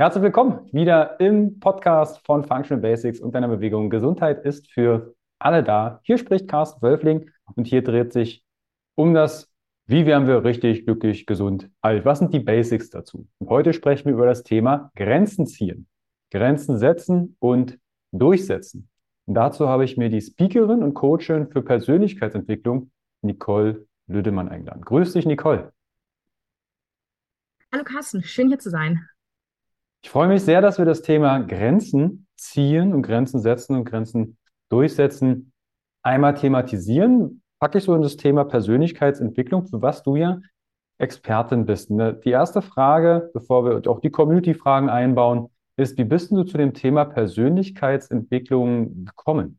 Herzlich willkommen wieder im Podcast von Functional Basics und deiner Bewegung. Gesundheit ist für alle da. Hier spricht Carsten Wölfling und hier dreht sich um das, wie werden wir richtig glücklich, gesund, alt. Was sind die Basics dazu? Und heute sprechen wir über das Thema Grenzen ziehen, Grenzen setzen und durchsetzen. Und dazu habe ich mir die Speakerin und Coachin für Persönlichkeitsentwicklung, Nicole Lüdemann, eingeladen. Grüß dich, Nicole. Hallo Carsten, schön hier zu sein. Ich freue mich sehr, dass wir das Thema Grenzen ziehen und Grenzen setzen und Grenzen durchsetzen einmal thematisieren. Packe ich so in das Thema Persönlichkeitsentwicklung, für was du ja Expertin bist. Ne? Die erste Frage, bevor wir auch die Community-Fragen einbauen, ist, wie bist du zu dem Thema Persönlichkeitsentwicklung gekommen?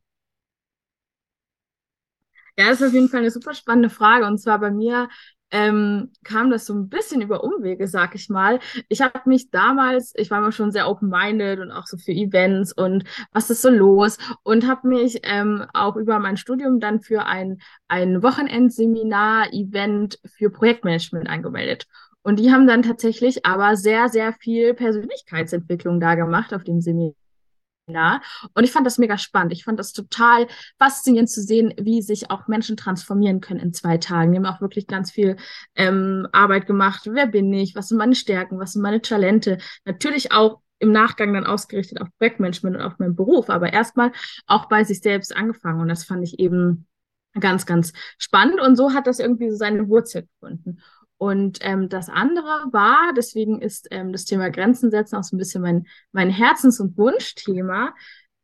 Ja, das ist auf jeden Fall eine super spannende Frage. Und zwar bei mir ähm, kam das so ein bisschen über Umwege, sag ich mal. Ich habe mich damals, ich war immer schon sehr open-minded und auch so für Events und was ist so los und habe mich ähm, auch über mein Studium dann für ein, ein Wochenendseminar-Event für Projektmanagement angemeldet. Und die haben dann tatsächlich aber sehr, sehr viel Persönlichkeitsentwicklung da gemacht auf dem Seminar. Seminar. Und ich fand das mega spannend. Ich fand das total faszinierend zu sehen, wie sich auch Menschen transformieren können in zwei Tagen. Die haben auch wirklich ganz viel ähm, Arbeit gemacht. Wer bin ich? Was sind meine Stärken? Was sind meine Talente? Natürlich auch im Nachgang dann ausgerichtet auf Projektmanagement und auf meinen Beruf, aber erstmal auch bei sich selbst angefangen. Und das fand ich eben ganz, ganz spannend. Und so hat das irgendwie so seine Wurzel gefunden. Und ähm, das andere war, deswegen ist ähm, das Thema Grenzen setzen auch so ein bisschen mein, mein Herzens- und Wunschthema,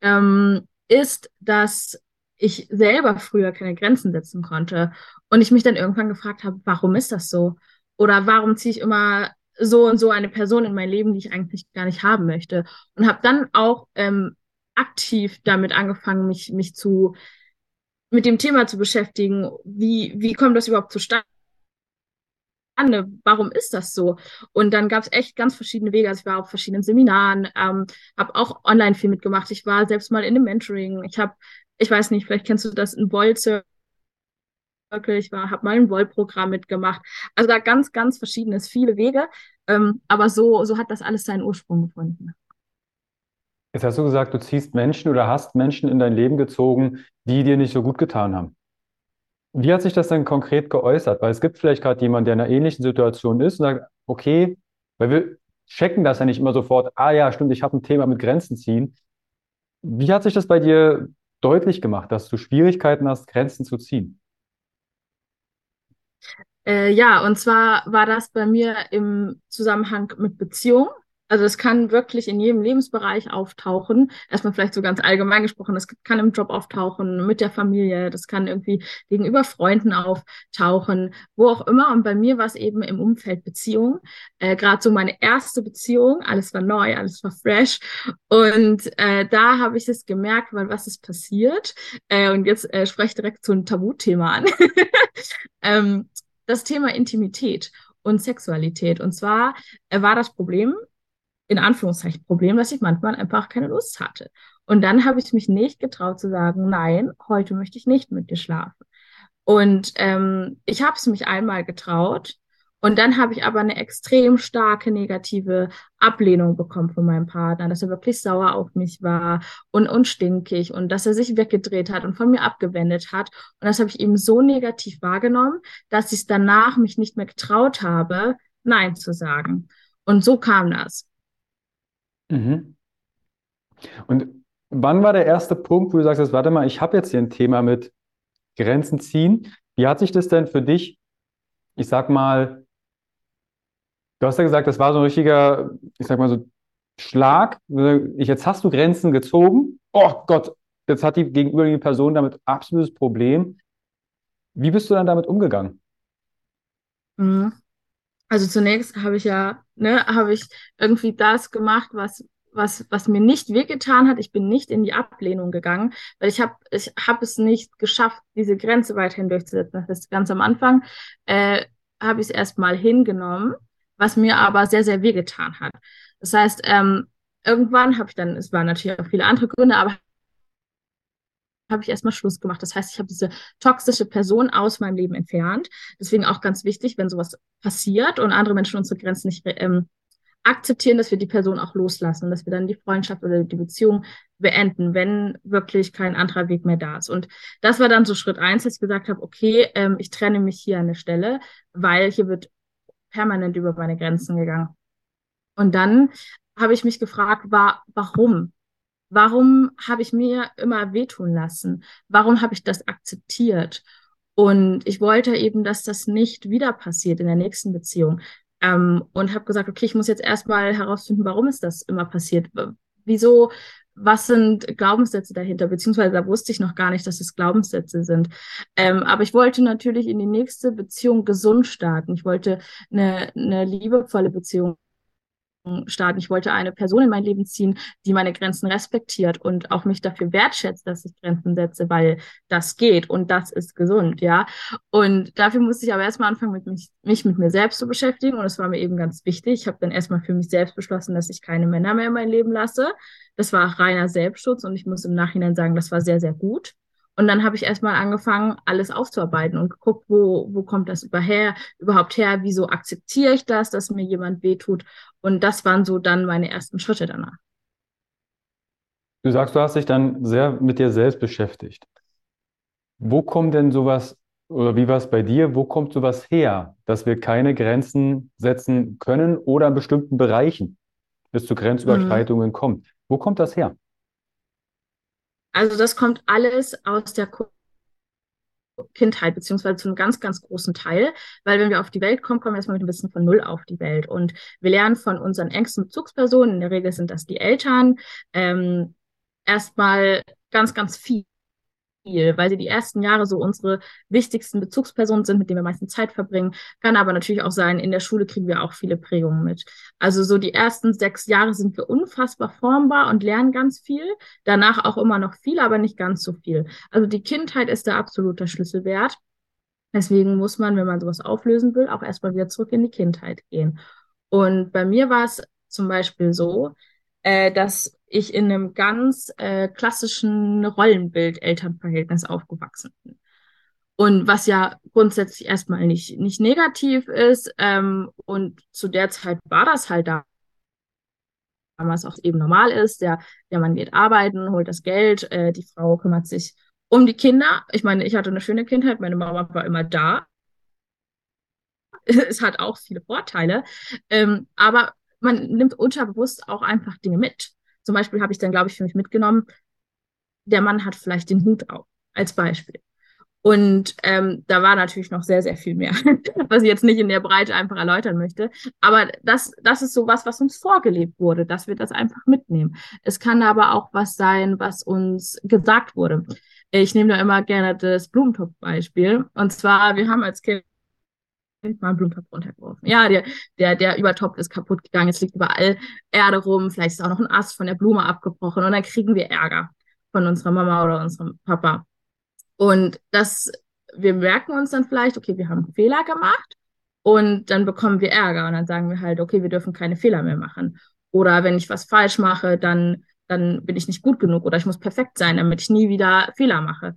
ähm, ist, dass ich selber früher keine Grenzen setzen konnte. Und ich mich dann irgendwann gefragt habe, warum ist das so? Oder warum ziehe ich immer so und so eine Person in mein Leben, die ich eigentlich gar nicht haben möchte? Und habe dann auch ähm, aktiv damit angefangen, mich, mich zu mit dem Thema zu beschäftigen. Wie, wie kommt das überhaupt zustande? Warum ist das so? Und dann gab es echt ganz verschiedene Wege. Also ich war auf verschiedenen Seminaren, ähm, habe auch online viel mitgemacht. Ich war selbst mal in einem Mentoring. Ich habe, ich weiß nicht, vielleicht kennst du das, ein Volt-Circle. Ich war, habe mal ein Volt-Programm mitgemacht. Also da ganz, ganz verschiedenes, viele Wege. Ähm, aber so, so hat das alles seinen Ursprung gefunden. Jetzt hast du gesagt, du ziehst Menschen oder hast Menschen in dein Leben gezogen, die dir nicht so gut getan haben. Wie hat sich das denn konkret geäußert? Weil es gibt vielleicht gerade jemanden, der in einer ähnlichen Situation ist und sagt, okay, weil wir checken das ja nicht immer sofort, ah ja, stimmt, ich habe ein Thema mit Grenzen ziehen. Wie hat sich das bei dir deutlich gemacht, dass du Schwierigkeiten hast, Grenzen zu ziehen? Äh, ja, und zwar war das bei mir im Zusammenhang mit Beziehung. Also es kann wirklich in jedem Lebensbereich auftauchen. Erstmal vielleicht so ganz allgemein gesprochen, das kann im Job auftauchen, mit der Familie, das kann irgendwie gegenüber Freunden auftauchen, wo auch immer. Und bei mir war es eben im Umfeld Beziehung. Äh, Gerade so meine erste Beziehung, alles war neu, alles war fresh. Und äh, da habe ich es gemerkt, weil was ist passiert? Äh, und jetzt äh, spreche ich direkt so ein Tabuthema an. ähm, das Thema Intimität und Sexualität. Und zwar äh, war das Problem, in Anführungszeichen Problem, dass ich manchmal einfach keine Lust hatte. Und dann habe ich mich nicht getraut zu sagen, nein, heute möchte ich nicht mit dir schlafen. Und ähm, ich habe es mich einmal getraut. Und dann habe ich aber eine extrem starke negative Ablehnung bekommen von meinem Partner, dass er wirklich sauer auf mich war und, und stinkig und dass er sich weggedreht hat und von mir abgewendet hat. Und das habe ich eben so negativ wahrgenommen, dass ich danach mich nicht mehr getraut habe, Nein zu sagen. Und so kam das. Mhm. Und wann war der erste Punkt, wo du sagst, warte mal, ich habe jetzt hier ein Thema mit Grenzen ziehen. Wie hat sich das denn für dich, ich sag mal, du hast ja gesagt, das war so ein richtiger, ich sag mal so Schlag. Jetzt hast du Grenzen gezogen. Oh Gott, jetzt hat die gegenüberliegende Person damit absolutes Problem. Wie bist du dann damit umgegangen? Mhm. Also zunächst habe ich ja, ne, habe ich irgendwie das gemacht, was was, was mir nicht wehgetan hat. Ich bin nicht in die Ablehnung gegangen, weil ich habe ich hab es nicht geschafft, diese Grenze weiterhin durchzusetzen. Das heißt, ganz am Anfang äh, habe ich es erstmal hingenommen, was mir aber sehr, sehr wehgetan hat. Das heißt, ähm, irgendwann habe ich dann, es waren natürlich auch viele andere Gründe, aber habe ich erstmal Schluss gemacht. Das heißt, ich habe diese toxische Person aus meinem Leben entfernt. Deswegen auch ganz wichtig, wenn sowas passiert und andere Menschen unsere Grenzen nicht ähm, akzeptieren, dass wir die Person auch loslassen und dass wir dann die Freundschaft oder die Beziehung beenden, wenn wirklich kein anderer Weg mehr da ist. Und das war dann so Schritt eins, dass ich gesagt habe, okay, ähm, ich trenne mich hier an der Stelle, weil hier wird permanent über meine Grenzen gegangen. Und dann habe ich mich gefragt, war, warum? Warum habe ich mir immer wehtun lassen? Warum habe ich das akzeptiert? Und ich wollte eben, dass das nicht wieder passiert in der nächsten Beziehung. Ähm, und habe gesagt, okay, ich muss jetzt erstmal herausfinden, warum ist das immer passiert? Wieso, was sind Glaubenssätze dahinter? Beziehungsweise da wusste ich noch gar nicht, dass es Glaubenssätze sind. Ähm, aber ich wollte natürlich in die nächste Beziehung gesund starten. Ich wollte eine, eine liebevolle Beziehung starten. Ich wollte eine Person in mein Leben ziehen, die meine Grenzen respektiert und auch mich dafür wertschätzt, dass ich Grenzen setze, weil das geht und das ist gesund, ja. Und dafür musste ich aber erstmal anfangen, mit mich, mich mit mir selbst zu beschäftigen und das war mir eben ganz wichtig. Ich habe dann erstmal für mich selbst beschlossen, dass ich keine Männer mehr in mein Leben lasse. Das war reiner Selbstschutz und ich muss im Nachhinein sagen, das war sehr, sehr gut. Und dann habe ich erstmal angefangen, alles aufzuarbeiten und geguckt, wo, wo kommt das überher, überhaupt her, wieso akzeptiere ich das, dass mir jemand wehtut. Und das waren so dann meine ersten Schritte danach. Du sagst, du hast dich dann sehr mit dir selbst beschäftigt. Wo kommt denn sowas, oder wie war es bei dir, wo kommt sowas her, dass wir keine Grenzen setzen können oder in bestimmten Bereichen bis zu Grenzüberschreitungen mhm. kommt? Wo kommt das her? Also das kommt alles aus der Kindheit, beziehungsweise zu einem ganz, ganz großen Teil, weil wenn wir auf die Welt kommen, kommen wir erstmal mit ein bisschen von Null auf die Welt. Und wir lernen von unseren engsten Bezugspersonen, in der Regel sind das die Eltern, ähm, erstmal ganz, ganz viel viel, weil sie die ersten Jahre so unsere wichtigsten Bezugspersonen sind, mit denen wir meistens Zeit verbringen. Kann aber natürlich auch sein, in der Schule kriegen wir auch viele Prägungen mit. Also so die ersten sechs Jahre sind wir unfassbar formbar und lernen ganz viel. Danach auch immer noch viel, aber nicht ganz so viel. Also die Kindheit ist der absolute Schlüsselwert. Deswegen muss man, wenn man sowas auflösen will, auch erstmal wieder zurück in die Kindheit gehen. Und bei mir war es zum Beispiel so, äh, dass ich in einem ganz äh, klassischen Rollenbild-Elternverhältnis aufgewachsen bin. Und was ja grundsätzlich erstmal nicht, nicht negativ ist. Ähm, und zu der Zeit war das halt da damals auch eben normal ist. Der, der Mann geht arbeiten, holt das Geld, äh, die Frau kümmert sich um die Kinder. Ich meine, ich hatte eine schöne Kindheit, meine Mama war immer da. es hat auch viele Vorteile. Ähm, aber man nimmt unterbewusst auch einfach Dinge mit. Zum Beispiel habe ich dann, glaube ich, für mich mitgenommen, der Mann hat vielleicht den Hut auf, als Beispiel. Und ähm, da war natürlich noch sehr, sehr viel mehr, was ich jetzt nicht in der Breite einfach erläutern möchte. Aber das, das ist so was, was uns vorgelebt wurde, dass wir das einfach mitnehmen. Es kann aber auch was sein, was uns gesagt wurde. Ich nehme da immer gerne das Blumentopf-Beispiel. Und zwar, wir haben als Kind mal einen Blumentopf runtergeworfen. Ja, der, der, der Übertopf ist kaputt gegangen, es liegt überall Erde rum, vielleicht ist auch noch ein Ast von der Blume abgebrochen und dann kriegen wir Ärger von unserer Mama oder unserem Papa. Und das, wir merken uns dann vielleicht, okay, wir haben einen Fehler gemacht und dann bekommen wir Ärger und dann sagen wir halt, okay, wir dürfen keine Fehler mehr machen. Oder wenn ich was falsch mache, dann, dann bin ich nicht gut genug oder ich muss perfekt sein, damit ich nie wieder Fehler mache.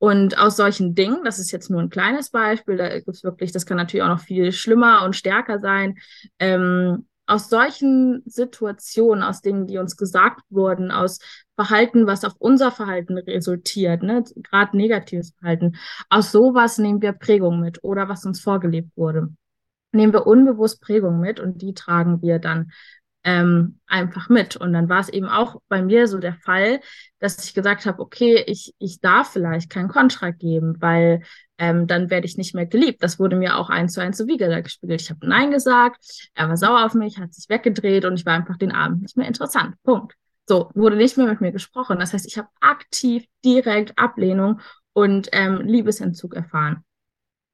Und aus solchen Dingen, das ist jetzt nur ein kleines Beispiel, da gibt es wirklich, das kann natürlich auch noch viel schlimmer und stärker sein. Ähm, aus solchen Situationen, aus Dingen, die uns gesagt wurden, aus Verhalten, was auf unser Verhalten resultiert, ne, gerade negatives Verhalten, aus sowas nehmen wir Prägung mit oder was uns vorgelebt wurde. Nehmen wir unbewusst Prägung mit und die tragen wir dann ähm, einfach mit. Und dann war es eben auch bei mir so der Fall, dass ich gesagt habe, okay, ich, ich darf vielleicht keinen Kontrakt geben, weil ähm, dann werde ich nicht mehr geliebt. Das wurde mir auch eins zu eins so wieder gespiegelt. Ich habe Nein gesagt, er war sauer auf mich, hat sich weggedreht und ich war einfach den Abend nicht mehr interessant. Punkt. So, wurde nicht mehr mit mir gesprochen. Das heißt, ich habe aktiv direkt Ablehnung und ähm, Liebesentzug erfahren.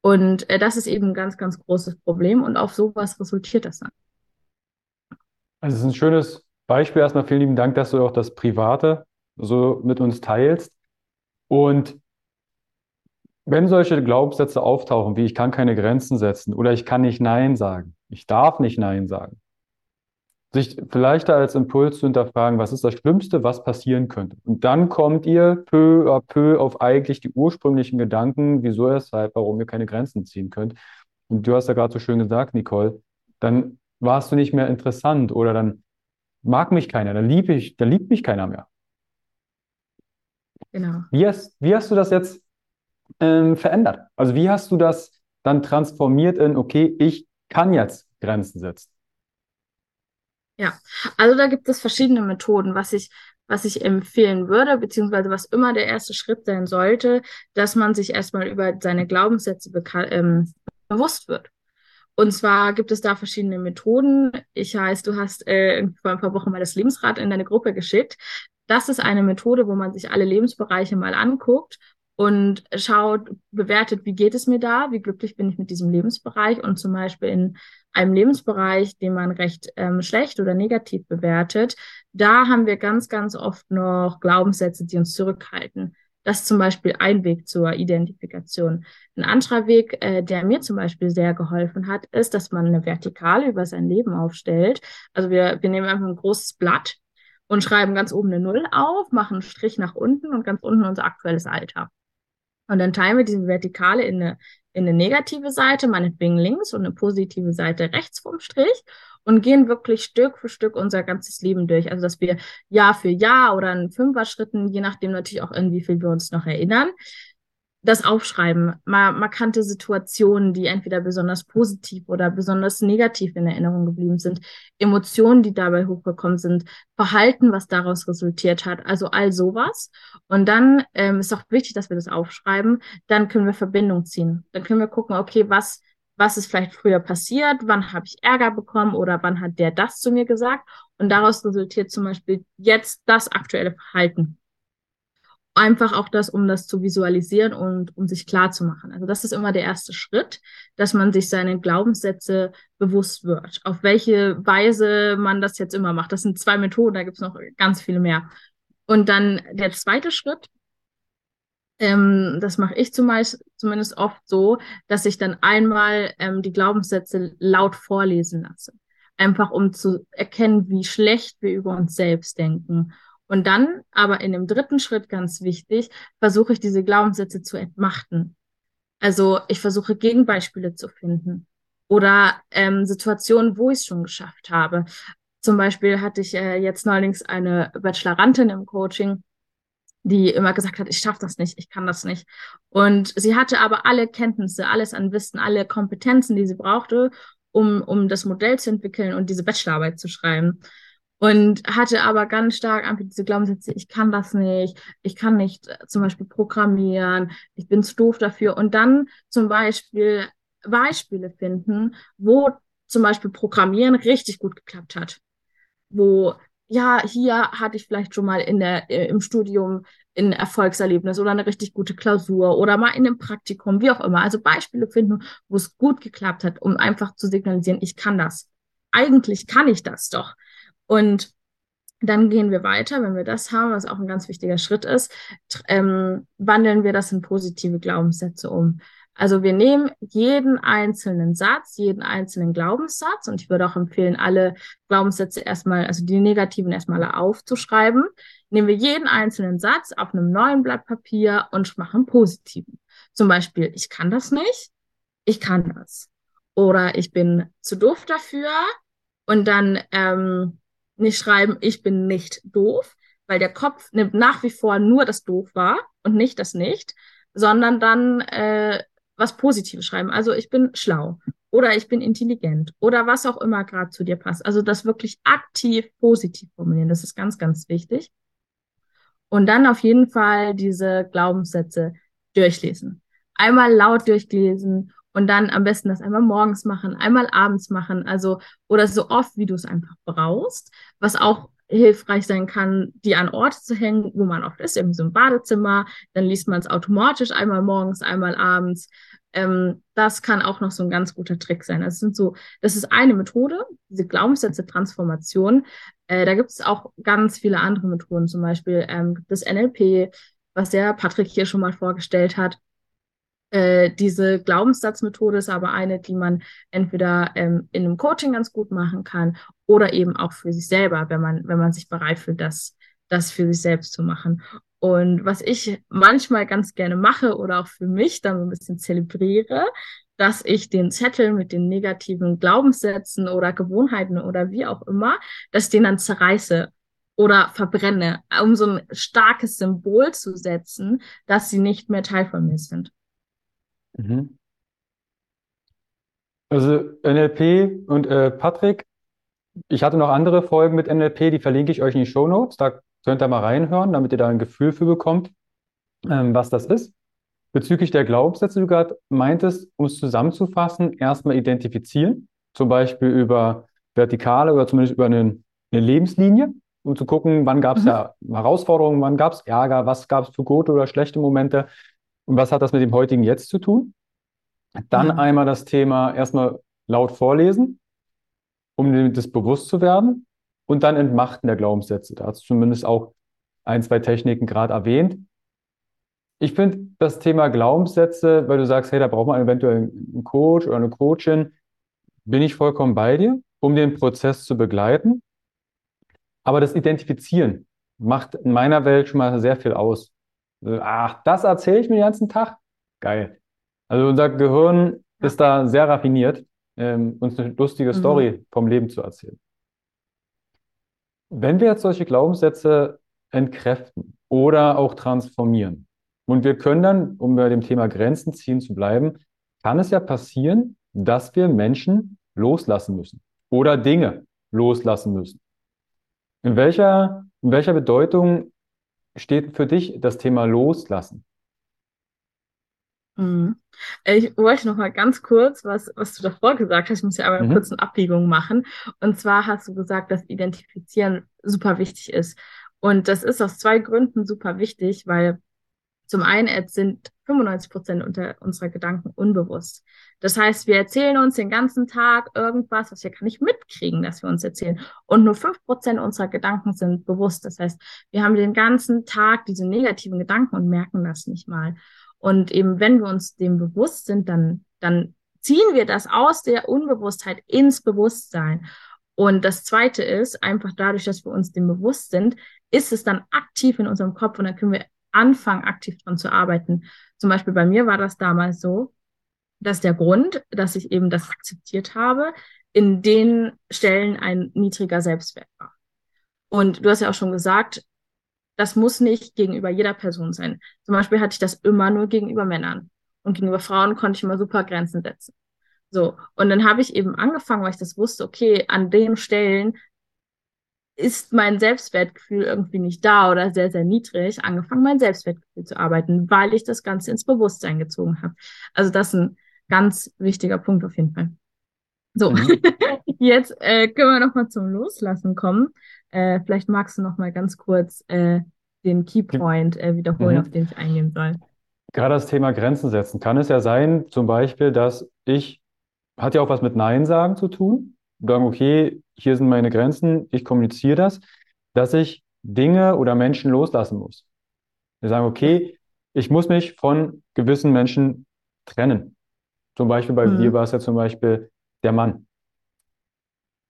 Und äh, das ist eben ein ganz, ganz großes Problem und auf sowas resultiert das dann. Also es ist ein schönes Beispiel. Erstmal vielen lieben Dank, dass du auch das Private so mit uns teilst. Und wenn solche Glaubenssätze auftauchen, wie ich kann keine Grenzen setzen oder ich kann nicht Nein sagen, ich darf nicht Nein sagen, sich vielleicht als Impuls zu hinterfragen, was ist das Schlimmste, was passieren könnte. Und dann kommt ihr peu à peu auf eigentlich die ursprünglichen Gedanken, wieso, weshalb, warum ihr keine Grenzen ziehen könnt. Und du hast ja gerade so schön gesagt, Nicole, dann warst du nicht mehr interessant oder dann mag mich keiner, dann liebe ich, dann liebt mich keiner mehr. Genau. Wie hast, wie hast du das jetzt ähm, verändert? Also wie hast du das dann transformiert in, okay, ich kann jetzt Grenzen setzen? Ja, also da gibt es verschiedene Methoden. Was ich, was ich empfehlen würde, beziehungsweise was immer der erste Schritt sein sollte, dass man sich erstmal über seine Glaubenssätze ähm, bewusst wird. Und zwar gibt es da verschiedene Methoden. Ich weiß, du hast äh, vor ein paar Wochen mal das Lebensrad in deine Gruppe geschickt. Das ist eine Methode, wo man sich alle Lebensbereiche mal anguckt und schaut, bewertet, wie geht es mir da, wie glücklich bin ich mit diesem Lebensbereich und zum Beispiel in einem Lebensbereich, den man recht ähm, schlecht oder negativ bewertet, da haben wir ganz, ganz oft noch Glaubenssätze, die uns zurückhalten. Das ist zum Beispiel ein Weg zur Identifikation. Ein anderer Weg, äh, der mir zum Beispiel sehr geholfen hat, ist, dass man eine Vertikale über sein Leben aufstellt. Also wir, wir nehmen einfach ein großes Blatt und schreiben ganz oben eine Null auf, machen einen Strich nach unten und ganz unten unser aktuelles Alter. Und dann teilen wir diese Vertikale in eine, in eine negative Seite, meinetwegen links und eine positive Seite rechts vom Strich und gehen wirklich Stück für Stück unser ganzes Leben durch. Also, dass wir Jahr für Jahr oder in Fünfer-Schritten, je nachdem natürlich auch irgendwie viel wir uns noch erinnern, das aufschreiben, mal markante Situationen, die entweder besonders positiv oder besonders negativ in Erinnerung geblieben sind, Emotionen, die dabei hochgekommen sind, Verhalten, was daraus resultiert hat, also all sowas. Und dann ähm, ist auch wichtig, dass wir das aufschreiben. Dann können wir Verbindung ziehen. Dann können wir gucken, okay, was was ist vielleicht früher passiert, wann habe ich Ärger bekommen oder wann hat der das zu mir gesagt. Und daraus resultiert zum Beispiel jetzt das aktuelle Verhalten einfach auch das, um das zu visualisieren und um sich klar zu machen. Also das ist immer der erste Schritt, dass man sich seine Glaubenssätze bewusst wird. Auf welche Weise man das jetzt immer macht. Das sind zwei Methoden, da gibt es noch ganz viele mehr. Und dann der zweite Schritt, ähm, das mache ich zumeist, zumindest oft so, dass ich dann einmal ähm, die Glaubenssätze laut vorlesen lasse. Einfach um zu erkennen, wie schlecht wir über uns selbst denken und dann, aber in dem dritten Schritt ganz wichtig, versuche ich diese Glaubenssätze zu entmachten. Also ich versuche Gegenbeispiele zu finden oder ähm, Situationen, wo ich es schon geschafft habe. Zum Beispiel hatte ich äh, jetzt neulich eine Bachelorantin im Coaching, die immer gesagt hat, ich schaffe das nicht, ich kann das nicht. Und sie hatte aber alle Kenntnisse, alles an Wissen, alle Kompetenzen, die sie brauchte, um, um das Modell zu entwickeln und diese Bachelorarbeit zu schreiben und hatte aber ganz stark einfach diese Glaubenssätze, ich kann das nicht, ich kann nicht äh, zum Beispiel programmieren, ich bin zu doof dafür. Und dann zum Beispiel Beispiele finden, wo zum Beispiel Programmieren richtig gut geklappt hat. Wo, ja, hier hatte ich vielleicht schon mal in der, äh, im Studium ein Erfolgserlebnis oder eine richtig gute Klausur oder mal in einem Praktikum, wie auch immer. Also Beispiele finden, wo es gut geklappt hat, um einfach zu signalisieren, ich kann das. Eigentlich kann ich das doch. Und dann gehen wir weiter, wenn wir das haben, was auch ein ganz wichtiger Schritt ist, ähm, wandeln wir das in positive Glaubenssätze um. Also wir nehmen jeden einzelnen Satz, jeden einzelnen Glaubenssatz und ich würde auch empfehlen, alle Glaubenssätze erstmal, also die negativen erstmal aufzuschreiben. Nehmen wir jeden einzelnen Satz auf einem neuen Blatt Papier und machen positiven. Zum Beispiel, ich kann das nicht, ich kann das. Oder ich bin zu doof dafür und dann ähm, nicht schreiben, ich bin nicht doof, weil der Kopf nimmt nach wie vor nur das doof wahr und nicht das nicht, sondern dann äh, was Positives schreiben. Also ich bin schlau oder ich bin intelligent oder was auch immer gerade zu dir passt. Also das wirklich aktiv positiv formulieren, das ist ganz, ganz wichtig. Und dann auf jeden Fall diese Glaubenssätze durchlesen. Einmal laut durchlesen und dann am besten das einmal morgens machen, einmal abends machen, also oder so oft, wie du es einfach brauchst, was auch hilfreich sein kann, die an Orte zu hängen, wo man oft ist, irgendwie so ein Badezimmer, dann liest man es automatisch einmal morgens, einmal abends. Ähm, das kann auch noch so ein ganz guter Trick sein. Das sind so, das ist eine Methode, diese Glaubenssätze-Transformation. Äh, da gibt es auch ganz viele andere Methoden, zum Beispiel ähm, es NLP, was der Patrick hier schon mal vorgestellt hat. Äh, diese Glaubenssatzmethode ist aber eine, die man entweder ähm, in einem Coaching ganz gut machen kann oder eben auch für sich selber, wenn man, wenn man sich bereit fühlt, das, das für sich selbst zu machen. Und was ich manchmal ganz gerne mache oder auch für mich dann ein bisschen zelebriere, dass ich den Zettel mit den negativen Glaubenssätzen oder Gewohnheiten oder wie auch immer, dass ich den dann zerreiße oder verbrenne, um so ein starkes Symbol zu setzen, dass sie nicht mehr Teil von mir sind. Mhm. Also NLP und äh, Patrick, ich hatte noch andere Folgen mit NLP, die verlinke ich euch in die Show Notes. Da könnt ihr mal reinhören, damit ihr da ein Gefühl für bekommt, ähm, was das ist. Bezüglich der Glaubenssätze, die du gerade meintest, um es zusammenzufassen, erstmal identifizieren, zum Beispiel über vertikale oder zumindest über eine, eine Lebenslinie, um zu gucken, wann gab es mhm. ja Herausforderungen, wann gab es Ärger, was gab es für gute oder schlechte Momente und was hat das mit dem heutigen Jetzt zu tun. Dann mhm. einmal das Thema erstmal laut vorlesen, um das bewusst zu werden und dann Entmachten der Glaubenssätze. Da hast du zumindest auch ein, zwei Techniken gerade erwähnt. Ich finde das Thema Glaubenssätze, weil du sagst, hey, da braucht man eventuell einen Coach oder eine Coachin, bin ich vollkommen bei dir, um den Prozess zu begleiten. Aber das Identifizieren macht in meiner Welt schon mal sehr viel aus. Ach, das erzähle ich mir den ganzen Tag? Geil. Also unser Gehirn ja. ist da sehr raffiniert, ähm, uns eine lustige mhm. Story vom Leben zu erzählen. Wenn wir jetzt solche Glaubenssätze entkräften oder auch transformieren, und wir können dann, um bei dem Thema Grenzen ziehen zu bleiben, kann es ja passieren, dass wir Menschen loslassen müssen oder Dinge loslassen müssen. In welcher, in welcher Bedeutung steht für dich das Thema Loslassen? Mhm. Ich wollte noch mal ganz kurz, was, was du davor gesagt hast, ich muss ja aber eine mhm. kurze Abbiegung machen. Und zwar hast du gesagt, dass Identifizieren super wichtig ist. Und das ist aus zwei Gründen super wichtig, weil zum einen sind 95 Prozent unserer Gedanken unbewusst. Das heißt, wir erzählen uns den ganzen Tag irgendwas, was wir gar nicht mitkriegen, dass wir uns erzählen. Und nur fünf Prozent unserer Gedanken sind bewusst. Das heißt, wir haben den ganzen Tag diese negativen Gedanken und merken das nicht mal. Und eben, wenn wir uns dem bewusst sind, dann, dann ziehen wir das aus der Unbewusstheit ins Bewusstsein. Und das zweite ist, einfach dadurch, dass wir uns dem bewusst sind, ist es dann aktiv in unserem Kopf und dann können wir anfangen, aktiv dran zu arbeiten. Zum Beispiel bei mir war das damals so, dass der Grund, dass ich eben das akzeptiert habe, in den Stellen ein niedriger Selbstwert war. Und du hast ja auch schon gesagt, das muss nicht gegenüber jeder Person sein. Zum Beispiel hatte ich das immer nur gegenüber Männern. Und gegenüber Frauen konnte ich immer super Grenzen setzen. So. Und dann habe ich eben angefangen, weil ich das wusste, okay, an den Stellen ist mein Selbstwertgefühl irgendwie nicht da oder sehr, sehr niedrig, angefangen, mein Selbstwertgefühl zu arbeiten, weil ich das Ganze ins Bewusstsein gezogen habe. Also das ist ein ganz wichtiger Punkt auf jeden Fall. So, mhm. jetzt äh, können wir nochmal zum Loslassen kommen. Äh, vielleicht magst du nochmal ganz kurz äh, den Keypoint äh, wiederholen, mhm. auf den ich eingehen soll. Gerade das Thema Grenzen setzen. Kann es ja sein, zum Beispiel, dass ich, hat ja auch was mit Nein sagen zu tun, sagen, okay, hier sind meine Grenzen, ich kommuniziere das, dass ich Dinge oder Menschen loslassen muss. Wir sagen, okay, ich muss mich von gewissen Menschen trennen. Zum Beispiel bei mhm. dir war es ja zum Beispiel der Mann.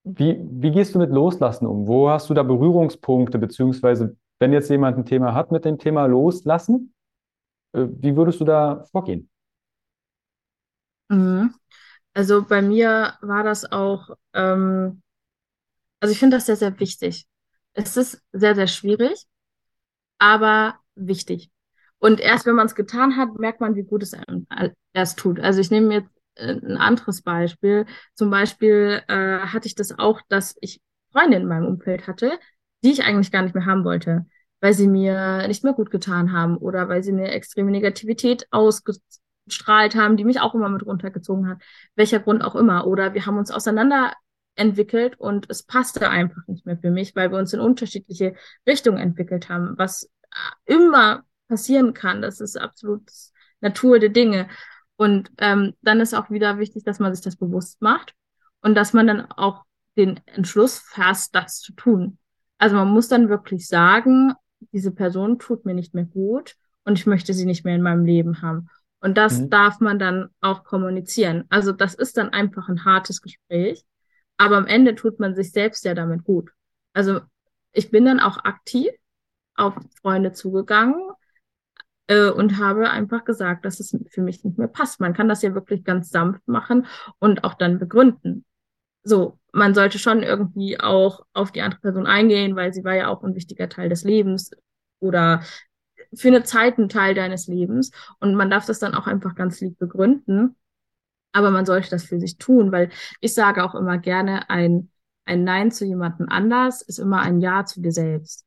Wie, wie gehst du mit Loslassen um? Wo hast du da Berührungspunkte, beziehungsweise wenn jetzt jemand ein Thema hat mit dem Thema Loslassen, äh, wie würdest du da vorgehen? Mhm. Also bei mir war das auch, ähm, also ich finde das sehr, sehr wichtig. Es ist sehr, sehr schwierig, aber wichtig. Und erst wenn man es getan hat, merkt man, wie gut es einem erst tut. Also ich nehme jetzt äh, ein anderes Beispiel. Zum Beispiel äh, hatte ich das auch, dass ich Freunde in meinem Umfeld hatte, die ich eigentlich gar nicht mehr haben wollte, weil sie mir nicht mehr gut getan haben oder weil sie mir extreme Negativität ausge gestrahlt haben, die mich auch immer mit runtergezogen hat, welcher Grund auch immer. Oder wir haben uns auseinander entwickelt und es passte einfach nicht mehr für mich, weil wir uns in unterschiedliche Richtungen entwickelt haben, was immer passieren kann. Das ist absolut Natur der Dinge. Und ähm, dann ist auch wieder wichtig, dass man sich das bewusst macht und dass man dann auch den Entschluss fasst, das zu tun. Also man muss dann wirklich sagen, diese Person tut mir nicht mehr gut und ich möchte sie nicht mehr in meinem Leben haben. Und das mhm. darf man dann auch kommunizieren. Also das ist dann einfach ein hartes Gespräch, aber am Ende tut man sich selbst ja damit gut. Also ich bin dann auch aktiv auf Freunde zugegangen, äh, und habe einfach gesagt, dass es für mich nicht mehr passt. Man kann das ja wirklich ganz sanft machen und auch dann begründen. So, man sollte schon irgendwie auch auf die andere Person eingehen, weil sie war ja auch ein wichtiger Teil des Lebens oder für eine Zeit ein Teil deines Lebens. Und man darf das dann auch einfach ganz lieb begründen. Aber man sollte das für sich tun, weil ich sage auch immer gerne, ein, ein Nein zu jemandem anders ist immer ein Ja zu dir selbst.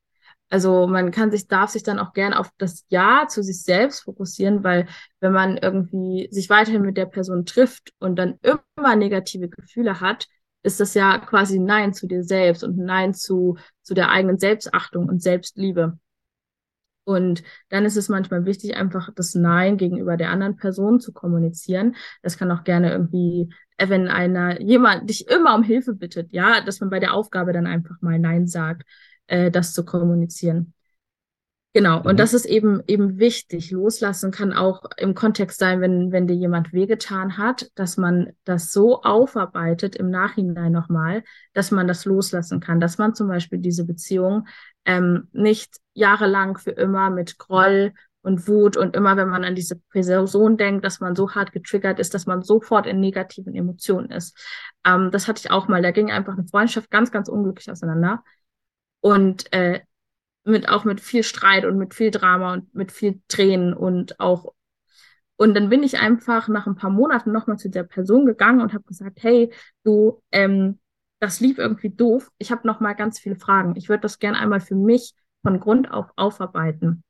Also man kann sich, darf sich dann auch gerne auf das Ja zu sich selbst fokussieren, weil wenn man irgendwie sich weiterhin mit der Person trifft und dann immer negative Gefühle hat, ist das ja quasi Nein zu dir selbst und Nein zu, zu der eigenen Selbstachtung und Selbstliebe. Und dann ist es manchmal wichtig, einfach das Nein gegenüber der anderen Person zu kommunizieren. Das kann auch gerne irgendwie, wenn einer, jemand dich immer um Hilfe bittet, ja, dass man bei der Aufgabe dann einfach mal Nein sagt äh, das zu kommunizieren. Genau, mhm. und das ist eben eben wichtig. Loslassen kann auch im Kontext sein, wenn, wenn dir jemand wehgetan hat, dass man das so aufarbeitet im Nachhinein nochmal, dass man das loslassen kann, dass man zum Beispiel diese Beziehung ähm, nicht jahrelang für immer mit Groll und Wut und immer, wenn man an diese Person denkt, dass man so hart getriggert ist, dass man sofort in negativen Emotionen ist. Ähm, das hatte ich auch mal. Da ging einfach eine Freundschaft ganz, ganz unglücklich auseinander und äh, mit auch mit viel Streit und mit viel Drama und mit viel Tränen und auch und dann bin ich einfach nach ein paar Monaten nochmal zu der Person gegangen und habe gesagt, hey, du, ähm, das lief irgendwie doof. Ich habe noch mal ganz viele Fragen. Ich würde das gerne einmal für mich von Grund auf aufarbeiten.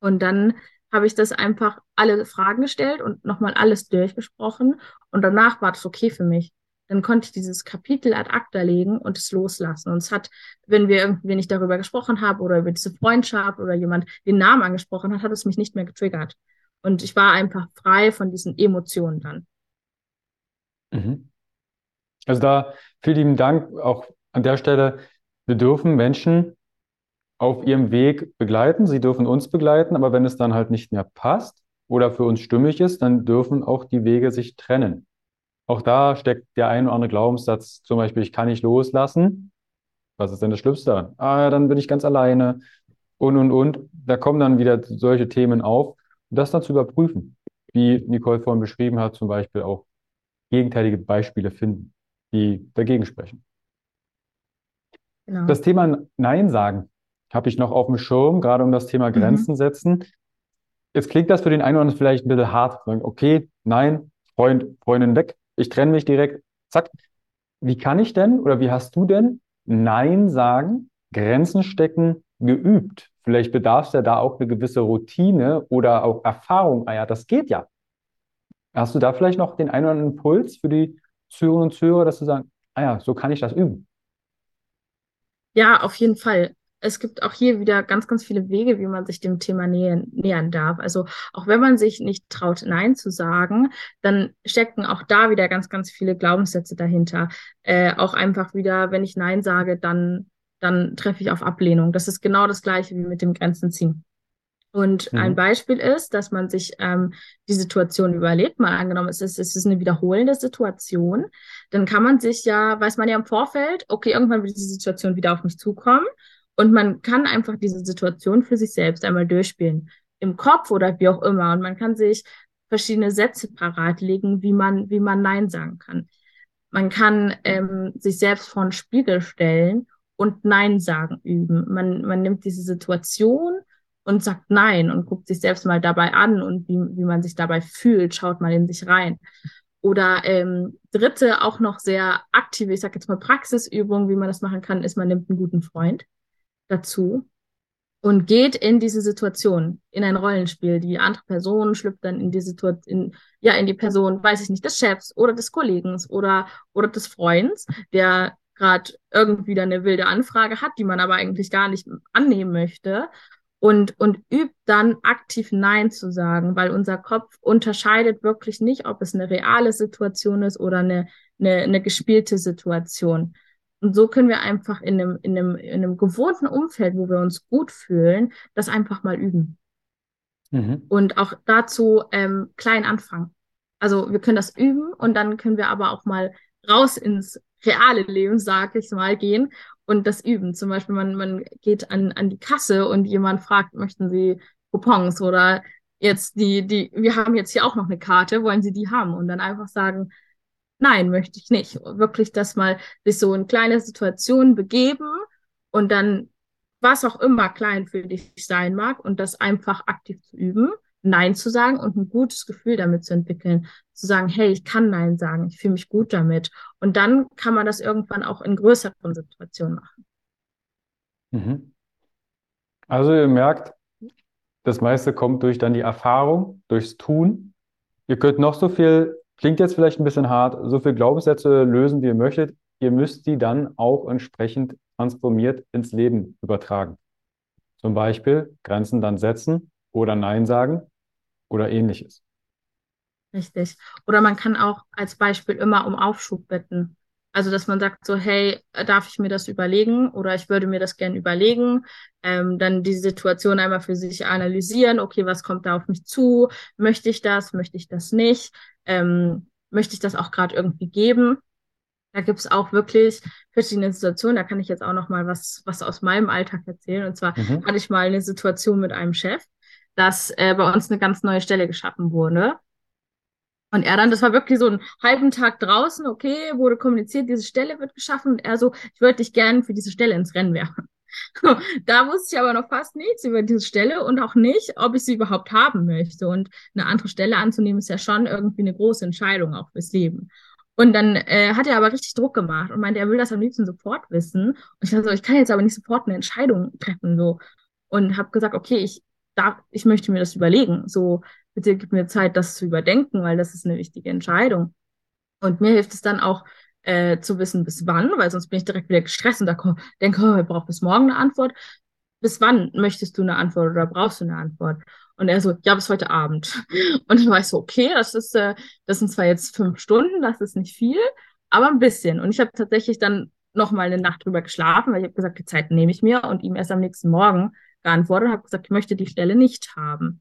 Und dann habe ich das einfach alle Fragen gestellt und nochmal alles durchgesprochen. Und danach war das okay für mich dann konnte ich dieses Kapitel ad acta legen und es loslassen. Und es hat, wenn wir irgendwie nicht darüber gesprochen haben oder über diese Freundschaft oder jemand den Namen angesprochen hat, hat es mich nicht mehr getriggert. Und ich war einfach frei von diesen Emotionen dann. Mhm. Also da vielen lieben Dank auch an der Stelle. Wir dürfen Menschen auf ihrem Weg begleiten. Sie dürfen uns begleiten, aber wenn es dann halt nicht mehr passt oder für uns stimmig ist, dann dürfen auch die Wege sich trennen. Auch da steckt der ein oder andere Glaubenssatz, zum Beispiel, ich kann nicht loslassen. Was ist denn das Schlimmste? Ah, ja, dann bin ich ganz alleine und, und, und. Da kommen dann wieder solche Themen auf. Und das dann zu überprüfen, wie Nicole vorhin beschrieben hat, zum Beispiel auch gegenteilige Beispiele finden, die dagegen sprechen. Genau. Das Thema Nein sagen habe ich noch auf dem Schirm, gerade um das Thema mhm. Grenzen mhm. setzen. Jetzt klingt das für den einen oder anderen vielleicht ein bisschen hart. Okay, nein, Freund, Freundin weg ich trenne mich direkt, zack. Wie kann ich denn oder wie hast du denn Nein sagen, Grenzen stecken geübt? Vielleicht bedarf es ja da auch eine gewisse Routine oder auch Erfahrung. Ah ja, das geht ja. Hast du da vielleicht noch den einen oder anderen Impuls für die Zuhörerinnen und Zuhörer, dass du sagen, ah ja, so kann ich das üben? Ja, auf jeden Fall es gibt auch hier wieder ganz, ganz viele Wege, wie man sich dem Thema nähern, nähern darf. Also auch wenn man sich nicht traut, Nein zu sagen, dann stecken auch da wieder ganz, ganz viele Glaubenssätze dahinter. Äh, auch einfach wieder, wenn ich Nein sage, dann, dann treffe ich auf Ablehnung. Das ist genau das Gleiche wie mit dem Grenzen ziehen. Und mhm. ein Beispiel ist, dass man sich ähm, die Situation überlegt, mal angenommen, es ist, es ist eine wiederholende Situation, dann kann man sich ja, weiß man ja im Vorfeld, okay, irgendwann wird diese Situation wieder auf mich zukommen und man kann einfach diese Situation für sich selbst einmal durchspielen. Im Kopf oder wie auch immer. Und man kann sich verschiedene Sätze parat legen, wie man, wie man Nein sagen kann. Man kann ähm, sich selbst vor einen Spiegel stellen und Nein sagen üben. Man, man nimmt diese Situation und sagt Nein und guckt sich selbst mal dabei an und wie, wie man sich dabei fühlt, schaut mal in sich rein. Oder ähm, dritte, auch noch sehr aktive, ich sage jetzt mal Praxisübung, wie man das machen kann, ist, man nimmt einen guten Freund dazu und geht in diese Situation, in ein Rollenspiel. Die andere Person schlüpft dann in die Situation, ja, in die Person, weiß ich nicht, des Chefs oder des Kollegen oder, oder des Freunds, der gerade irgendwie da eine wilde Anfrage hat, die man aber eigentlich gar nicht annehmen möchte. Und, und übt dann aktiv Nein zu sagen, weil unser Kopf unterscheidet wirklich nicht, ob es eine reale Situation ist oder eine, eine, eine gespielte Situation. Und so können wir einfach in einem, in einem, in einem gewohnten Umfeld, wo wir uns gut fühlen, das einfach mal üben. Mhm. Und auch dazu ähm, klein anfangen. Also wir können das üben und dann können wir aber auch mal raus ins reale Leben, sag ich mal, gehen und das üben. Zum Beispiel, man, man geht an, an die Kasse und jemand fragt, möchten Sie Coupons oder jetzt die, die, wir haben jetzt hier auch noch eine Karte, wollen Sie die haben? Und dann einfach sagen, nein, möchte ich nicht. Wirklich das mal sich so in kleine Situationen begeben und dann was auch immer klein für dich sein mag und das einfach aktiv zu üben, Nein zu sagen und ein gutes Gefühl damit zu entwickeln, zu sagen, hey, ich kann Nein sagen, ich fühle mich gut damit. Und dann kann man das irgendwann auch in größeren Situationen machen. Mhm. Also ihr merkt, das meiste kommt durch dann die Erfahrung, durchs Tun. Ihr könnt noch so viel, klingt jetzt vielleicht ein bisschen hart, so viel Glaubenssätze lösen, wie ihr möchtet. Ihr müsst die dann auch entsprechend transformiert ins Leben übertragen. Zum Beispiel Grenzen dann setzen oder Nein sagen oder ähnliches. Richtig. Oder man kann auch als Beispiel immer um Aufschub bitten. Also, dass man sagt so, hey, darf ich mir das überlegen oder ich würde mir das gerne überlegen. Ähm, dann die Situation einmal für sich analysieren. Okay, was kommt da auf mich zu? Möchte ich das? Möchte ich das nicht? Ähm, möchte ich das auch gerade irgendwie geben? Da gibt es auch wirklich verschiedene Situationen. Da kann ich jetzt auch noch mal was, was aus meinem Alltag erzählen. Und zwar mhm. hatte ich mal eine Situation mit einem Chef, dass äh, bei uns eine ganz neue Stelle geschaffen wurde. Und er dann, das war wirklich so einen halben Tag draußen, okay, wurde kommuniziert, diese Stelle wird geschaffen. Und er so, ich würde dich gerne für diese Stelle ins Rennen werfen. da wusste ich aber noch fast nichts über diese Stelle und auch nicht, ob ich sie überhaupt haben möchte. Und eine andere Stelle anzunehmen, ist ja schon irgendwie eine große Entscheidung auch fürs Leben. Und dann äh, hat er aber richtig Druck gemacht und meinte, er will das am liebsten sofort wissen. Und ich dachte so, ich kann jetzt aber nicht sofort eine Entscheidung treffen, so. Und habe gesagt, okay, ich darf, ich möchte mir das überlegen. So, bitte gib mir Zeit, das zu überdenken, weil das ist eine wichtige Entscheidung. Und mir hilft es dann auch, äh, zu wissen, bis wann, weil sonst bin ich direkt wieder gestresst und da denke, oh, ich brauche bis morgen eine Antwort. Bis wann möchtest du eine Antwort oder brauchst du eine Antwort? Und er so, ja, bis heute Abend. Und dann war ich so, okay, das ist, äh, das sind zwar jetzt fünf Stunden, das ist nicht viel, aber ein bisschen. Und ich habe tatsächlich dann noch mal eine Nacht drüber geschlafen, weil ich habe gesagt, die Zeit nehme ich mir und ihm erst am nächsten Morgen geantwortet und habe gesagt, ich möchte die Stelle nicht haben.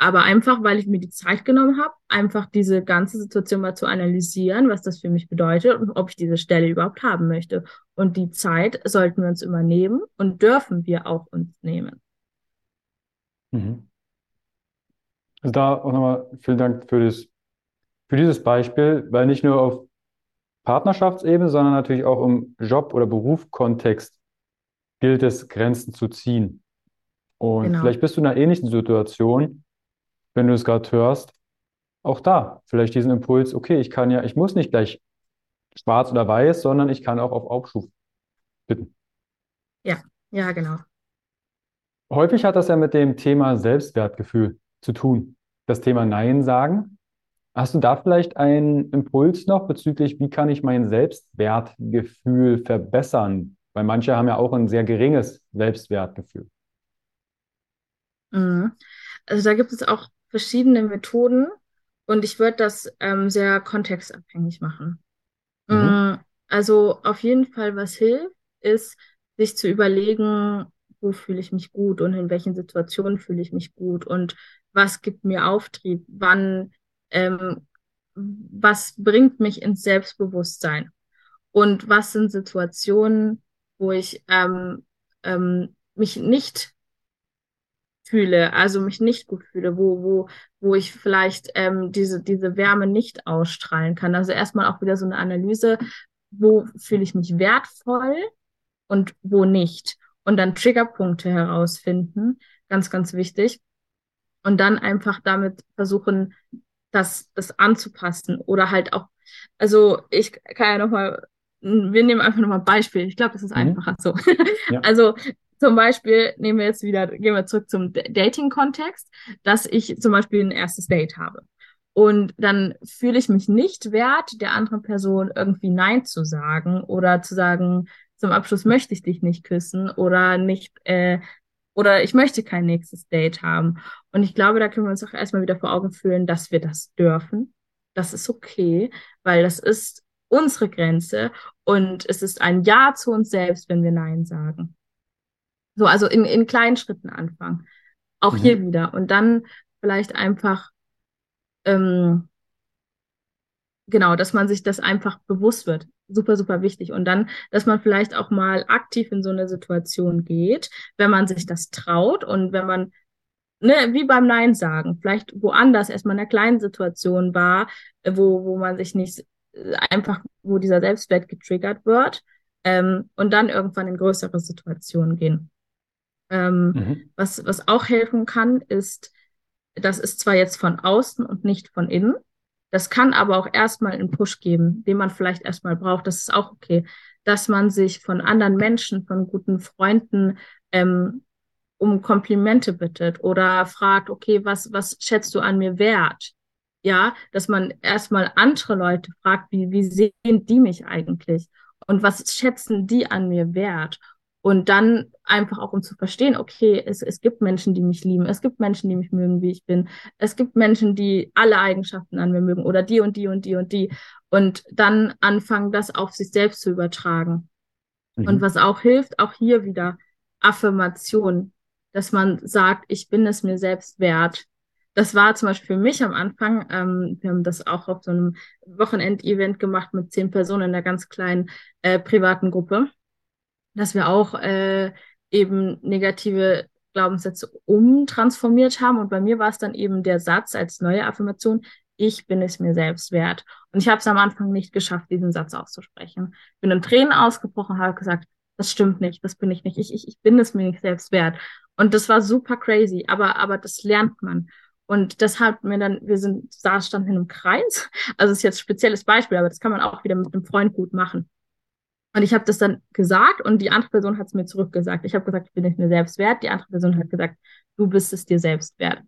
Aber einfach, weil ich mir die Zeit genommen habe, einfach diese ganze Situation mal zu analysieren, was das für mich bedeutet und ob ich diese Stelle überhaupt haben möchte. Und die Zeit sollten wir uns immer nehmen und dürfen wir auch uns nehmen. Mhm. Also da auch nochmal vielen Dank für, das, für dieses Beispiel, weil nicht nur auf Partnerschaftsebene, sondern natürlich auch im Job- oder Berufskontext gilt es, Grenzen zu ziehen. Und genau. vielleicht bist du in einer ähnlichen Situation, wenn du es gerade hörst, auch da vielleicht diesen Impuls, okay, ich kann ja, ich muss nicht gleich schwarz oder weiß, sondern ich kann auch auf Aufschub bitten. Ja, ja, genau. Häufig hat das ja mit dem Thema Selbstwertgefühl zu tun. Das Thema Nein sagen. Hast du da vielleicht einen Impuls noch bezüglich, wie kann ich mein Selbstwertgefühl verbessern? Weil manche haben ja auch ein sehr geringes Selbstwertgefühl. Mhm. Also da gibt es auch verschiedene Methoden und ich würde das ähm, sehr kontextabhängig machen. Mhm. Mm, also auf jeden Fall, was hilft, ist, sich zu überlegen, wo fühle ich mich gut und in welchen Situationen fühle ich mich gut und was gibt mir Auftrieb, wann, ähm, was bringt mich ins Selbstbewusstsein und was sind Situationen, wo ich ähm, ähm, mich nicht fühle, also mich nicht gut fühle, wo, wo, wo ich vielleicht ähm, diese, diese Wärme nicht ausstrahlen kann. Also erstmal auch wieder so eine Analyse, wo fühle ich mich wertvoll und wo nicht. Und dann Triggerpunkte herausfinden, ganz, ganz wichtig. Und dann einfach damit versuchen, das, das anzupassen oder halt auch, also ich kann ja nochmal, wir nehmen einfach nochmal ein Beispiel. Ich glaube, das ist mhm. einfacher so. Ja. Also zum Beispiel nehmen wir jetzt wieder, gehen wir zurück zum Dating-Kontext, dass ich zum Beispiel ein erstes Date habe. Und dann fühle ich mich nicht wert, der anderen Person irgendwie Nein zu sagen oder zu sagen, zum Abschluss möchte ich dich nicht küssen oder nicht, äh, oder ich möchte kein nächstes Date haben. Und ich glaube, da können wir uns auch erstmal wieder vor Augen führen, dass wir das dürfen. Das ist okay, weil das ist unsere Grenze und es ist ein Ja zu uns selbst, wenn wir Nein sagen. So, also in, in kleinen Schritten anfangen. Auch mhm. hier wieder. Und dann vielleicht einfach, ähm, genau, dass man sich das einfach bewusst wird. Super, super wichtig. Und dann, dass man vielleicht auch mal aktiv in so eine Situation geht, wenn man sich das traut und wenn man ne, wie beim Nein sagen, vielleicht woanders erstmal in einer kleinen Situation war, äh, wo, wo man sich nicht äh, einfach, wo dieser Selbstwert getriggert wird ähm, und dann irgendwann in größere Situationen gehen. Ähm, mhm. was, was auch helfen kann, ist, das ist zwar jetzt von außen und nicht von innen, das kann aber auch erstmal einen Push geben, den man vielleicht erstmal braucht. Das ist auch okay, dass man sich von anderen Menschen, von guten Freunden ähm, um Komplimente bittet oder fragt, okay, was, was schätzt du an mir wert? Ja, dass man erstmal andere Leute fragt, wie, wie sehen die mich eigentlich? Und was schätzen die an mir wert? Und dann einfach auch, um zu verstehen, okay, es, es gibt Menschen, die mich lieben, es gibt Menschen, die mich mögen, wie ich bin, es gibt Menschen, die alle Eigenschaften an mir mögen oder die und die und die und die. Und dann anfangen, das auf sich selbst zu übertragen. Mhm. Und was auch hilft, auch hier wieder Affirmation dass man sagt, ich bin es mir selbst wert. Das war zum Beispiel für mich am Anfang, ähm, wir haben das auch auf so einem Wochenendevent gemacht mit zehn Personen in einer ganz kleinen äh, privaten Gruppe, dass wir auch äh, eben negative Glaubenssätze umtransformiert haben. Und bei mir war es dann eben der Satz als neue Affirmation, ich bin es mir selbst wert. Und ich habe es am Anfang nicht geschafft, diesen Satz auszusprechen. Bin in Tränen ausgebrochen, habe gesagt, das stimmt nicht, das bin ich nicht, ich, ich, ich bin es mir nicht selbst wert. Und das war super crazy, aber, aber das lernt man. Und das hat mir dann, wir sind, da standen in einem Kreis. Also das ist jetzt ein spezielles Beispiel, aber das kann man auch wieder mit einem Freund gut machen. Und ich habe das dann gesagt und die andere Person hat es mir zurückgesagt. Ich habe gesagt, ich bin nicht mir selbst wert. Die andere Person hat gesagt, du bist es dir selbst wert.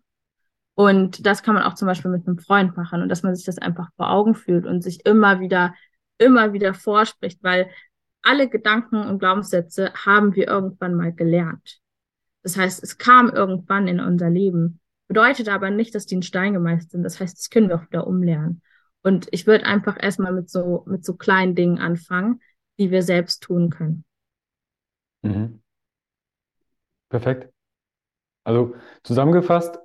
Und das kann man auch zum Beispiel mit einem Freund machen und dass man sich das einfach vor Augen fühlt und sich immer wieder, immer wieder vorspricht, weil alle Gedanken und Glaubenssätze haben wir irgendwann mal gelernt. Das heißt, es kam irgendwann in unser Leben. Bedeutet aber nicht, dass die in Stein gemeißelt sind. Das heißt, das können wir auch wieder umlernen. Und ich würde einfach erstmal mit so, mit so kleinen Dingen anfangen, die wir selbst tun können. Mhm. Perfekt. Also zusammengefasst,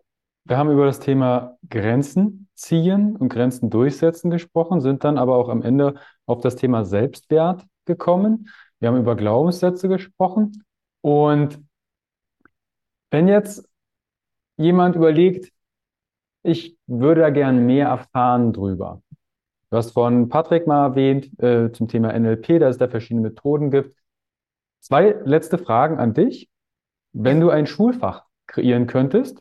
wir haben über das Thema Grenzen ziehen und Grenzen durchsetzen gesprochen, sind dann aber auch am Ende auf das Thema Selbstwert gekommen. Wir haben über Glaubenssätze gesprochen und wenn jetzt jemand überlegt, ich würde da gern mehr erfahren drüber. Du hast von Patrick mal erwähnt äh, zum Thema NLP, dass es da verschiedene Methoden gibt. Zwei letzte Fragen an dich. Wenn du ein Schulfach kreieren könntest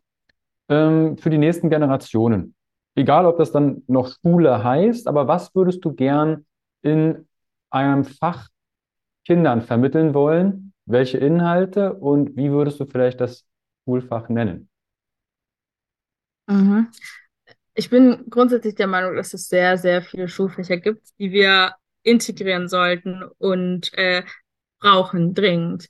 ähm, für die nächsten Generationen, egal ob das dann noch Schule heißt, aber was würdest du gern in einem Fach Kindern vermitteln wollen? Welche Inhalte und wie würdest du vielleicht das Schulfach nennen? Mhm. Ich bin grundsätzlich der Meinung, dass es sehr, sehr viele Schulfächer gibt, die wir integrieren sollten und äh, brauchen dringend.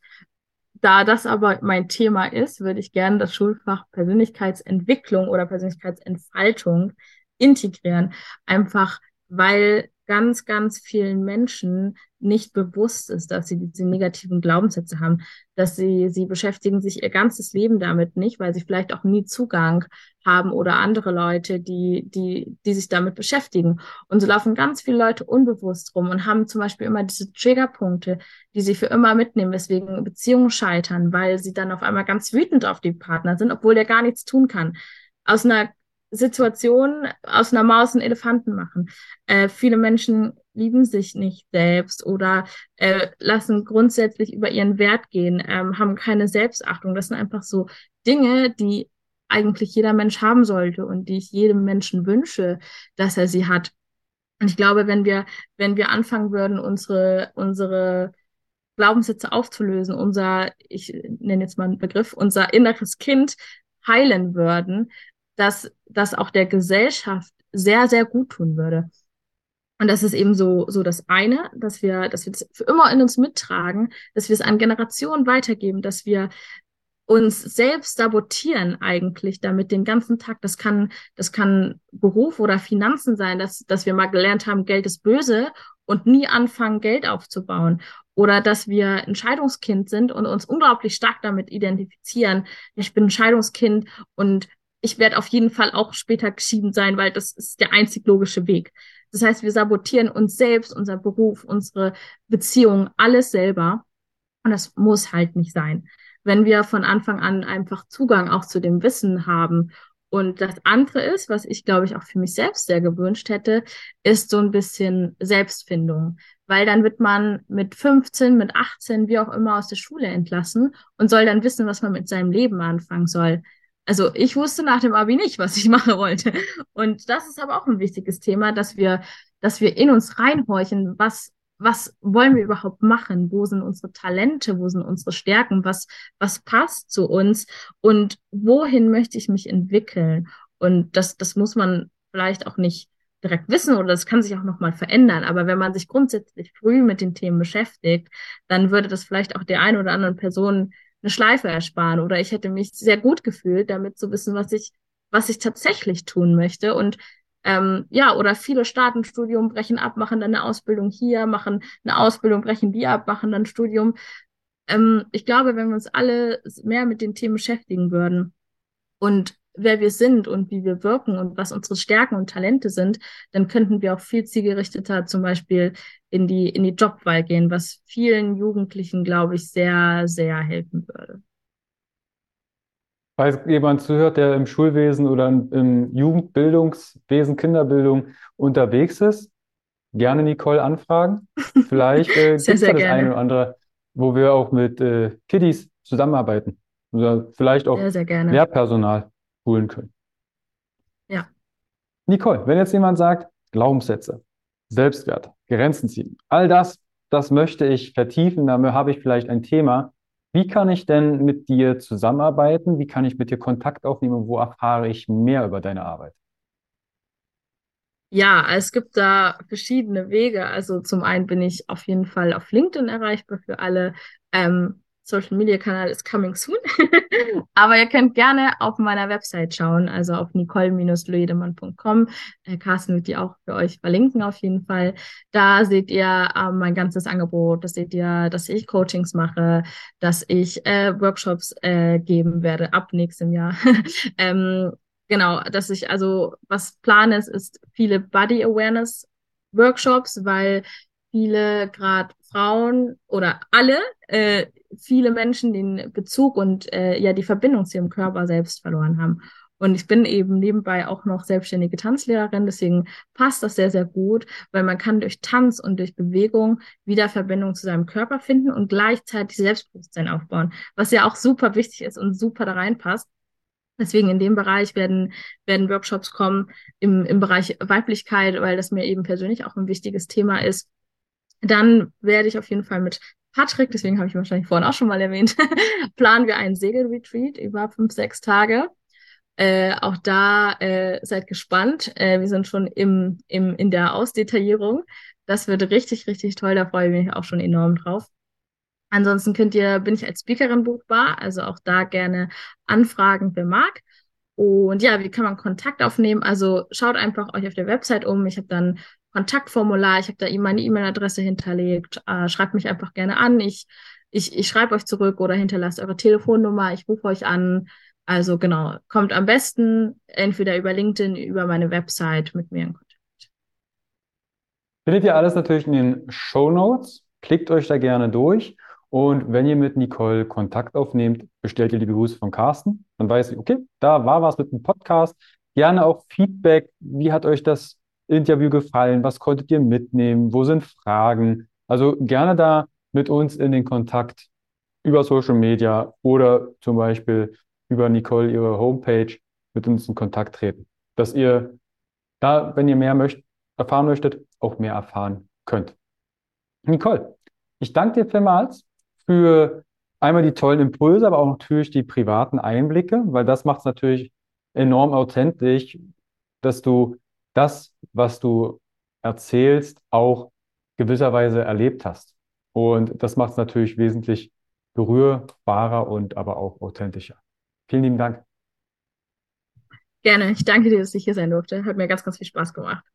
Da das aber mein Thema ist, würde ich gerne das Schulfach Persönlichkeitsentwicklung oder Persönlichkeitsentfaltung integrieren. Einfach weil ganz, ganz vielen Menschen nicht bewusst ist, dass sie diese negativen Glaubenssätze haben, dass sie, sie beschäftigen sich ihr ganzes Leben damit nicht, weil sie vielleicht auch nie Zugang haben oder andere Leute, die, die, die sich damit beschäftigen. Und so laufen ganz viele Leute unbewusst rum und haben zum Beispiel immer diese Triggerpunkte, die sie für immer mitnehmen, weswegen Beziehungen scheitern, weil sie dann auf einmal ganz wütend auf die Partner sind, obwohl der gar nichts tun kann. Aus einer Situation aus einer Maus einen Elefanten machen. Äh, viele Menschen lieben sich nicht selbst oder äh, lassen grundsätzlich über ihren Wert gehen, ähm, haben keine Selbstachtung. Das sind einfach so Dinge, die eigentlich jeder Mensch haben sollte und die ich jedem Menschen wünsche, dass er sie hat. Und ich glaube, wenn wir, wenn wir anfangen würden, unsere, unsere Glaubenssätze aufzulösen, unser, ich nenne jetzt mal einen Begriff, unser inneres Kind heilen würden, dass das auch der Gesellschaft sehr, sehr gut tun würde. Und das ist eben so, so das eine, dass wir, dass wir das für immer in uns mittragen, dass wir es an Generationen weitergeben, dass wir uns selbst sabotieren eigentlich damit den ganzen Tag. Das kann, das kann Beruf oder Finanzen sein, dass, dass wir mal gelernt haben, Geld ist böse und nie anfangen, Geld aufzubauen. Oder dass wir ein Scheidungskind sind und uns unglaublich stark damit identifizieren. Ich bin ein Scheidungskind und ich werde auf jeden Fall auch später geschieden sein, weil das ist der einzig logische Weg. Das heißt, wir sabotieren uns selbst, unser Beruf, unsere Beziehungen, alles selber. Und das muss halt nicht sein. Wenn wir von Anfang an einfach Zugang auch zu dem Wissen haben. Und das andere ist, was ich glaube ich auch für mich selbst sehr gewünscht hätte, ist so ein bisschen Selbstfindung. Weil dann wird man mit 15, mit 18, wie auch immer aus der Schule entlassen und soll dann wissen, was man mit seinem Leben anfangen soll. Also ich wusste nach dem Abi nicht, was ich machen wollte. Und das ist aber auch ein wichtiges Thema, dass wir, dass wir in uns reinhorchen, was, was wollen wir überhaupt machen? Wo sind unsere Talente? Wo sind unsere Stärken? Was, was passt zu uns? Und wohin möchte ich mich entwickeln? Und das, das muss man vielleicht auch nicht direkt wissen oder das kann sich auch nochmal verändern. Aber wenn man sich grundsätzlich früh mit den Themen beschäftigt, dann würde das vielleicht auch der einen oder anderen Person eine Schleife ersparen oder ich hätte mich sehr gut gefühlt, damit zu wissen, was ich, was ich tatsächlich tun möchte. Und ähm, ja, oder viele starten Studium, brechen ab, machen dann eine Ausbildung hier, machen eine Ausbildung, brechen die ab, machen dann Studium. Ähm, ich glaube, wenn wir uns alle mehr mit den Themen beschäftigen würden und wer wir sind und wie wir wirken und was unsere Stärken und Talente sind, dann könnten wir auch viel zielgerichteter zum Beispiel in die, in die Jobwahl gehen, was vielen Jugendlichen, glaube ich, sehr, sehr helfen würde. Falls jemand zuhört, der im Schulwesen oder im Jugendbildungswesen, Kinderbildung unterwegs ist, gerne Nicole anfragen. Vielleicht äh, gibt es da das eine oder andere, wo wir auch mit äh, Kiddies zusammenarbeiten. Oder vielleicht auch sehr, sehr Lehrpersonal holen können. Ja. Nicole, wenn jetzt jemand sagt, Glaubenssätze, Selbstwert, Grenzen ziehen, all das, das möchte ich vertiefen, damit habe ich vielleicht ein Thema. Wie kann ich denn mit dir zusammenarbeiten? Wie kann ich mit dir Kontakt aufnehmen? Wo erfahre ich mehr über deine Arbeit? Ja, es gibt da verschiedene Wege. Also zum einen bin ich auf jeden Fall auf LinkedIn erreichbar für alle. Ähm, Social Media Kanal ist coming soon. Aber ihr könnt gerne auf meiner Website schauen, also auf nicole-luedemann.com. Äh, Carsten wird die auch für euch verlinken auf jeden Fall. Da seht ihr äh, mein ganzes Angebot. Da seht ihr, dass ich Coachings mache, dass ich äh, Workshops äh, geben werde ab nächstem Jahr. ähm, genau, dass ich also was plane ist, ist viele Body Awareness Workshops, weil viele gerade Frauen oder alle äh, viele Menschen den Bezug und äh, ja die Verbindung zu ihrem Körper selbst verloren haben. Und ich bin eben nebenbei auch noch selbstständige Tanzlehrerin, deswegen passt das sehr, sehr gut, weil man kann durch Tanz und durch Bewegung wieder Verbindung zu seinem Körper finden und gleichzeitig Selbstbewusstsein aufbauen, was ja auch super wichtig ist und super da reinpasst. Deswegen in dem Bereich werden, werden Workshops kommen im, im Bereich Weiblichkeit, weil das mir eben persönlich auch ein wichtiges Thema ist. Dann werde ich auf jeden Fall mit Patrick, deswegen habe ich wahrscheinlich vorhin auch schon mal erwähnt, planen wir einen Segelretreat über fünf, sechs Tage. Äh, auch da äh, seid gespannt. Äh, wir sind schon im, im, in der Ausdetaillierung. Das wird richtig, richtig toll. Da freue ich mich auch schon enorm drauf. Ansonsten könnt ihr, bin ich als Speakerin buchbar, also auch da gerne anfragen, wer mag. Und ja, wie kann man Kontakt aufnehmen? Also schaut einfach euch auf der Website um. Ich habe dann Kontaktformular. Ich habe da meine E-Mail-Adresse hinterlegt. Äh, schreibt mich einfach gerne an. Ich, ich, ich schreibe euch zurück oder hinterlasst eure Telefonnummer. Ich rufe euch an. Also genau, kommt am besten entweder über LinkedIn, über meine Website mit mir in Kontakt. Findet ihr alles natürlich in den Show Notes. Klickt euch da gerne durch. Und wenn ihr mit Nicole Kontakt aufnehmt, bestellt ihr die Grüße von Carsten. Dann weiß ich, okay, da war was mit dem Podcast. Gerne auch Feedback. Wie hat euch das Interview gefallen? Was konntet ihr mitnehmen? Wo sind Fragen? Also gerne da mit uns in den Kontakt über Social Media oder zum Beispiel über Nicole, ihre Homepage, mit uns in Kontakt treten, dass ihr da, wenn ihr mehr möcht erfahren möchtet, auch mehr erfahren könnt. Nicole, ich danke dir vielmals für einmal die tollen Impulse, aber auch natürlich die privaten Einblicke, weil das macht es natürlich enorm authentisch, dass du das, was du erzählst, auch gewisserweise erlebt hast. Und das macht es natürlich wesentlich berührbarer und aber auch authentischer. Vielen lieben Dank. Gerne. Ich danke dir, dass ich hier sein durfte. Hat mir ganz, ganz viel Spaß gemacht.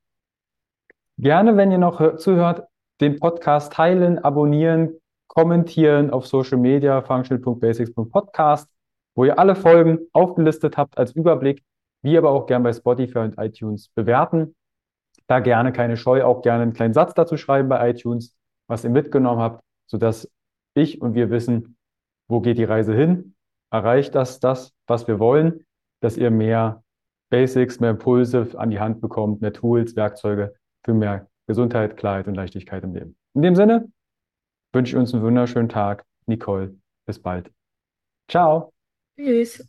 Gerne, wenn ihr noch zuhört, den Podcast teilen, abonnieren, kommentieren auf Social Media, functional.basics.podcast, wo ihr alle Folgen aufgelistet habt als Überblick wie aber auch gern bei Spotify und iTunes bewerten. Da gerne keine Scheu, auch gerne einen kleinen Satz dazu schreiben bei iTunes, was ihr mitgenommen habt, sodass ich und wir wissen, wo geht die Reise hin? Erreicht das das, was wir wollen, dass ihr mehr Basics, mehr Impulse an die Hand bekommt, mehr Tools, Werkzeuge für mehr Gesundheit, Klarheit und Leichtigkeit im Leben. In dem Sinne wünsche ich uns einen wunderschönen Tag. Nicole, bis bald. Ciao. Tschüss.